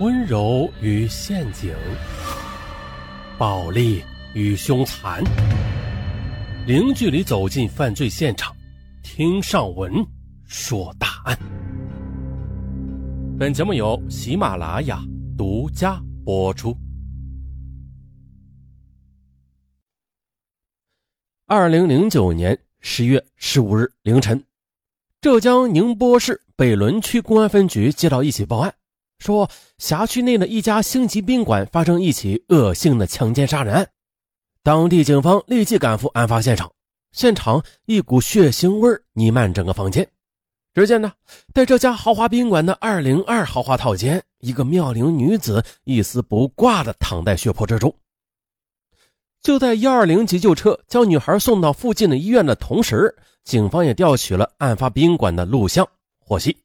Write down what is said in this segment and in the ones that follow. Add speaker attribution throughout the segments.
Speaker 1: 温柔与陷阱，暴力与凶残，零距离走进犯罪现场，听上文说大案。本节目由喜马拉雅独家播出。二零零九年十月十五日凌晨，浙江宁波市北仑区公安分局接到一起报案。说辖区内的一家星级宾馆发生一起恶性的强奸杀人案，当地警方立即赶赴案发现场，现场一股血腥味弥漫整个房间。只见呢，在这家豪华宾馆的二零二豪华套间，一个妙龄女子一丝不挂的躺在血泊之中。就在幺二零急救车将女孩送到附近的医院的同时，警方也调取了案发宾馆的录像，获悉。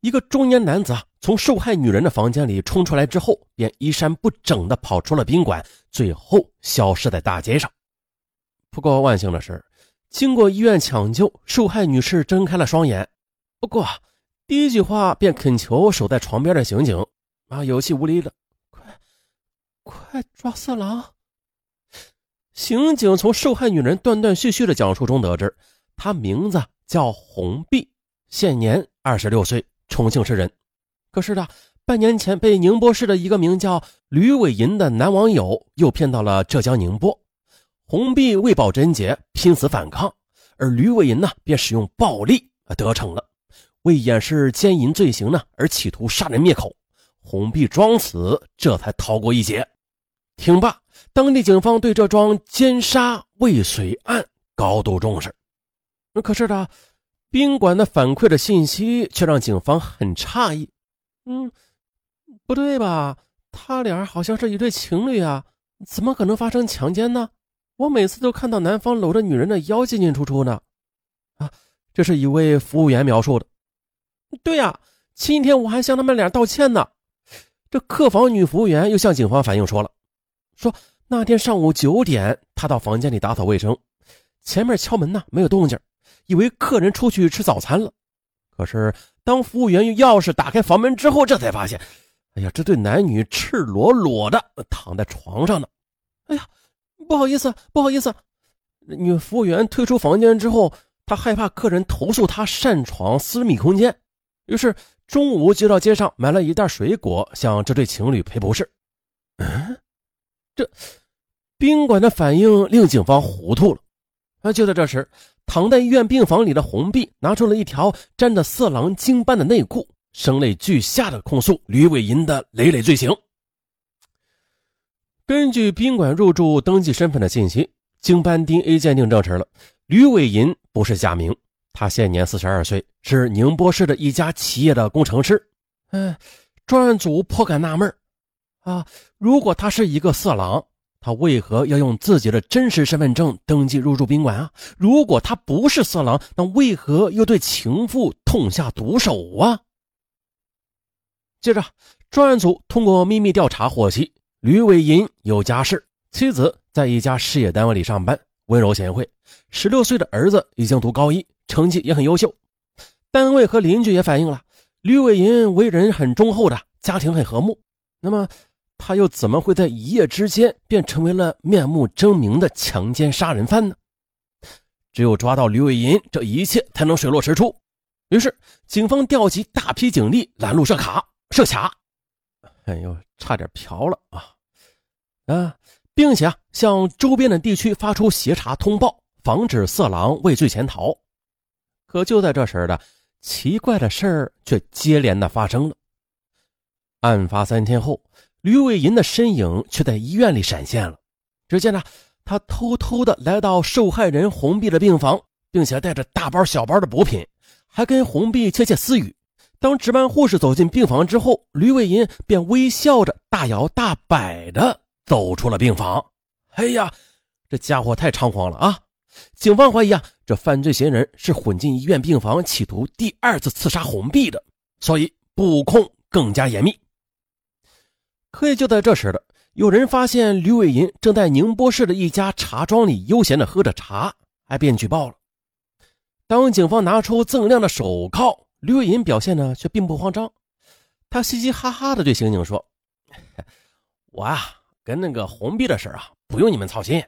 Speaker 1: 一个中年男子啊，从受害女人的房间里冲出来之后，便衣衫不整的跑出了宾馆，最后消失在大街上。不过万幸的是，经过医院抢救，受害女士睁开了双眼。不过第一句话便恳求守在床边的刑警啊，有气无力的：“快，快抓色狼！”刑警从受害女人断断续续的讲述中得知，她名字叫红碧，现年二十六岁。重庆市人，可是呢，半年前被宁波市的一个名叫吕伟银的男网友诱骗到了浙江宁波。红碧为保贞洁，拼死反抗，而吕伟银呢，便使用暴力得逞了。为掩饰奸淫罪行呢，而企图杀人灭口。红碧装死，这才逃过一劫。听罢，当地警方对这桩奸杀未遂案高度重视。可是呢？宾馆的反馈的信息却让警方很诧异。嗯，不对吧？他俩好像是一对情侣啊，怎么可能发生强奸呢？我每次都看到男方搂着女人的腰进进出出呢。啊，这是一位服务员描述的。对呀，前天我还向他们俩道歉呢。这客房女服务员又向警方反映说了，说那天上午九点，她到房间里打扫卫生，前面敲门呢，没有动静。以为客人出去吃早餐了，可是当服务员用钥匙打开房门之后，这才发现，哎呀，这对男女赤裸裸的躺在床上呢。哎呀，不好意思，不好意思。女服务员退出房间之后，她害怕客人投诉她擅闯私密空间，于是中午就到街上买了一袋水果，向这对情侣赔不是。嗯，这宾馆的反应令警方糊涂了。啊，就在这时。躺在医院病房里的红碧拿出了一条沾着色狼精斑的内裤，声泪俱下的控诉吕伟银的累累罪行。根据宾馆入住登记身份的信息，经斑 DNA 鉴定证实了吕伟银不是假名，他现年四十二岁，是宁波市的一家企业的工程师。嗯，专案组颇感纳闷啊，如果他是一个色狼。他为何要用自己的真实身份证登记入住宾馆啊？如果他不是色狼，那为何又对情妇痛下毒手啊？接着，专案组通过秘密调查获悉，吕伟银有家室，妻子在一家事业单位里上班，温柔贤惠。十六岁的儿子已经读高一，成绩也很优秀。单位和邻居也反映了，吕伟银为人很忠厚的，家庭很和睦。那么。他又怎么会在一夜之间便成为了面目狰狞的强奸杀人犯呢？只有抓到吕伟银，这一切才能水落石出。于是，警方调集大批警力拦路设卡设卡，哎呦，差点瓢了啊！啊，并且啊，向周边的地区发出协查通报，防止色狼畏罪潜逃。可就在这时的，奇怪的事儿却接连的发生了。案发三天后。吕伟银的身影却在医院里闪现了。只见呢，他偷偷的来到受害人红碧的病房，并且带着大包小包的补品，还跟红碧窃窃私语。当值班护士走进病房之后，吕伟银便微笑着大摇大摆的走出了病房。哎呀，这家伙太猖狂了啊！警方怀疑啊，这犯罪嫌疑人是混进医院病房，企图第二次刺杀红碧的，所以布控更加严密。可就在这时的，有人发现吕伟银正在宁波市的一家茶庄里悠闲的喝着茶，还便举报了。当警方拿出锃亮的手铐，吕伟银表现呢却并不慌张，他嘻嘻哈哈的对刑警说：“我啊，跟那个红碧的事啊，不用你们操心。”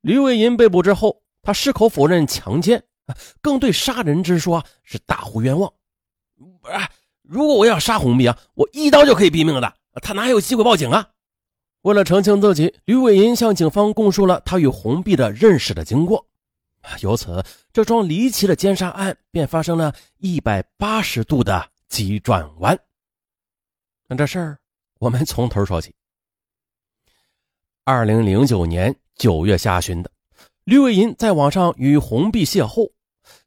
Speaker 1: 吕伟银被捕之后，他矢口否认强奸，更对杀人之说是大呼冤枉。不是，如果我要杀红碧啊，我一刀就可以毙命的，他哪有机会报警啊？为了澄清自己，吕伟银向警方供述了他与红碧的认识的经过。由此，这桩离奇的奸杀案便发生了一百八十度的急转弯。那这事儿，我们从头说起。二零零九年九月下旬的，吕伟银在网上与红碧邂逅，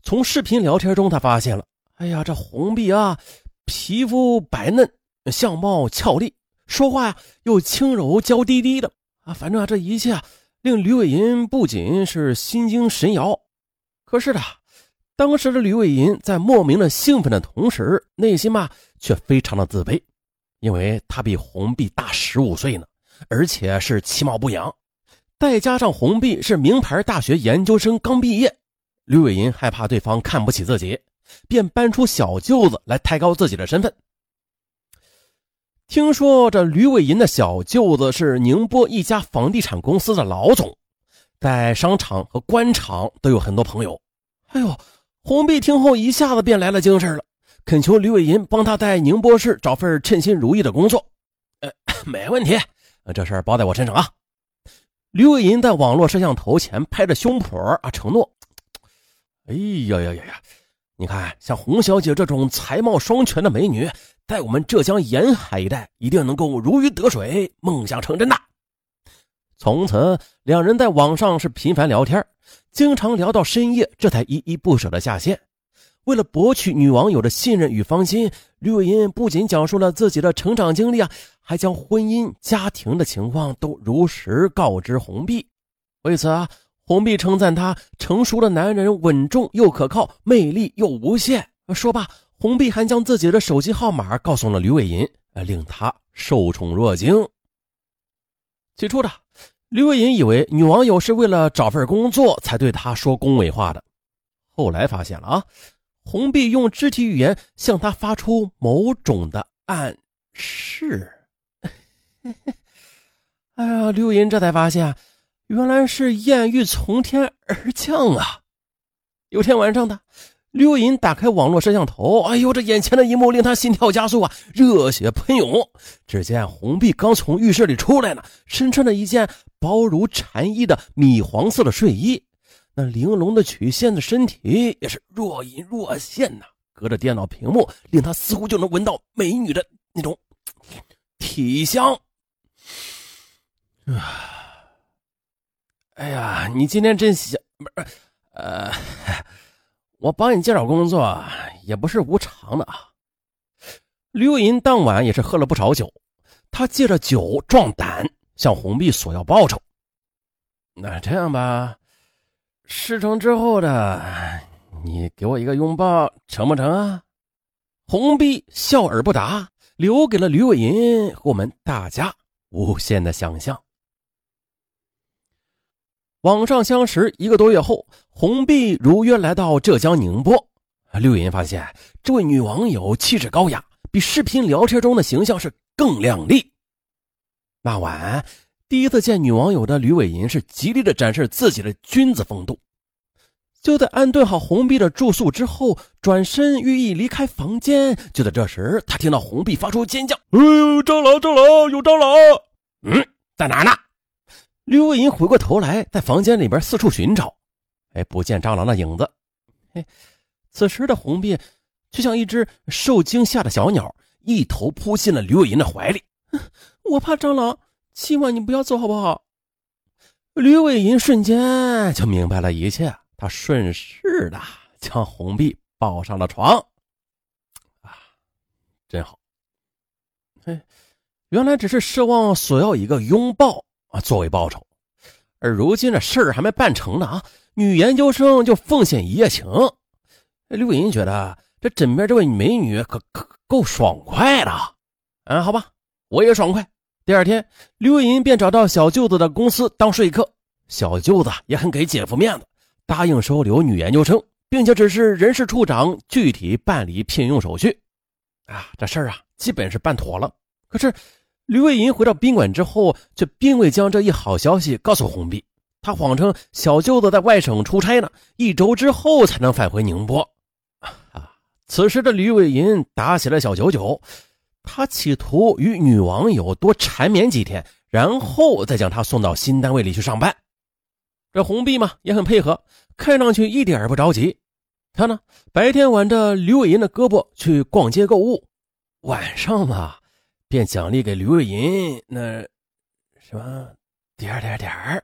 Speaker 1: 从视频聊天中，他发现了，哎呀，这红碧啊，皮肤白嫩，相貌俏丽，说话呀又轻柔娇滴滴的啊，反正啊，这一切啊。令吕伟银不仅是心惊神摇，可是的，当时的吕伟银在莫名的兴奋的同时，内心嘛却非常的自卑，因为他比红碧大十五岁呢，而且是其貌不扬，再加上红碧是名牌大学研究生刚毕业，吕伟银害怕对方看不起自己，便搬出小舅子来抬高自己的身份。听说这吕伟银的小舅子是宁波一家房地产公司的老总，在商场和官场都有很多朋友。哎呦，红碧听后一下子便来了精神了，恳求吕伟银帮他在宁波市找份称心如意的工作。呃，没问题，这事儿包在我身上啊。吕伟银在网络摄像头前拍着胸脯啊，承诺。哎呀呀呀呀！你看，像洪小姐这种才貌双全的美女。在我们浙江沿海一带，一定能够如鱼得水，梦想成真的。从此，两人在网上是频繁聊天，经常聊到深夜，这才依依不舍的下线。为了博取女网友的信任与芳心，吕伟银不仅讲述了自己的成长经历啊，还将婚姻、家庭的情况都如实告知红碧。为此啊，红碧称赞他成熟的男人稳重又可靠，魅力又无限。说罢。红碧还将自己的手机号码告诉了吕伟银，令他受宠若惊。起初的吕伟银以为女网友是为了找份工作才对他说恭维话的，后来发现了啊，红碧用肢体语言向他发出某种的暗示。哎呀，吕伟银这才发现，原来是艳遇从天而降啊！有天晚上的。刘银打开网络摄像头，哎呦，这眼前的一幕令他心跳加速啊，热血喷涌。只见红碧刚从浴室里出来呢，身穿着一件薄如蝉翼的米黄色的睡衣，那玲珑的曲线的身体也是若隐若现呐。隔着电脑屏幕，令他似乎就能闻到美女的那种体香。啊，哎呀，你今天真香，不是，呃。我帮你介绍工作也不是无偿的啊。刘银当晚也是喝了不少酒，他借着酒壮胆，向红碧索要报酬。那这样吧，事成之后的，你给我一个拥抱，成不成啊？红碧笑而不答，留给了吕伟银和我们大家无限的想象。网上相识一个多月后，红碧如约来到浙江宁波。刘银发现这位女网友气质高雅，比视频聊天中的形象是更靓丽。那晚第一次见女网友的吕伟银是极力的展示自己的君子风度。就在安顿好红碧的住宿之后，转身欲意离开房间。就在这时，他听到红碧发出尖叫：“哎呦，蟑螂，蟑螂，有蟑螂！”嗯，在哪呢？吕伟银回过头来，在房间里边四处寻找，哎，不见蟑螂的影子。哎，此时的红碧就像一只受惊吓的小鸟，一头扑进了刘伟银的怀里。我怕蟑螂，希望你不要走，好不好？吕伟银瞬间就明白了一切，他顺势的将红碧抱上了床。啊，真好。哎，原来只是奢望索要一个拥抱。啊，作为报酬，而如今这事儿还没办成呢啊！女研究生就奉献一夜情，刘银觉得这枕边这位美女可可够爽快的。嗯，好吧，我也爽快。第二天，刘银便找到小舅子的公司当说客，小舅子也很给姐夫面子，答应收留女研究生，并且指示人事处长具体办理聘用手续。啊，这事儿啊，基本是办妥了。可是，吕伟银回到宾馆之后，却并未将这一好消息告诉红碧。他谎称小舅子在外省出差呢，一周之后才能返回宁波。啊，此时的吕伟银打起了小九九，他企图与女网友多缠绵几天，然后再将她送到新单位里去上班。这红碧嘛也很配合，看上去一点儿不着急。他呢，白天挽着吕伟银的胳膊去逛街购物，晚上嘛，便奖励给刘伟银那什么点点点儿。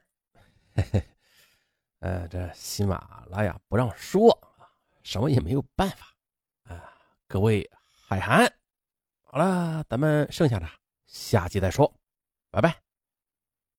Speaker 1: 嘿嘿，呃，这喜马拉雅不让说，什么也没有办法啊。各位海涵，好了，咱们剩下的下集再说，拜拜。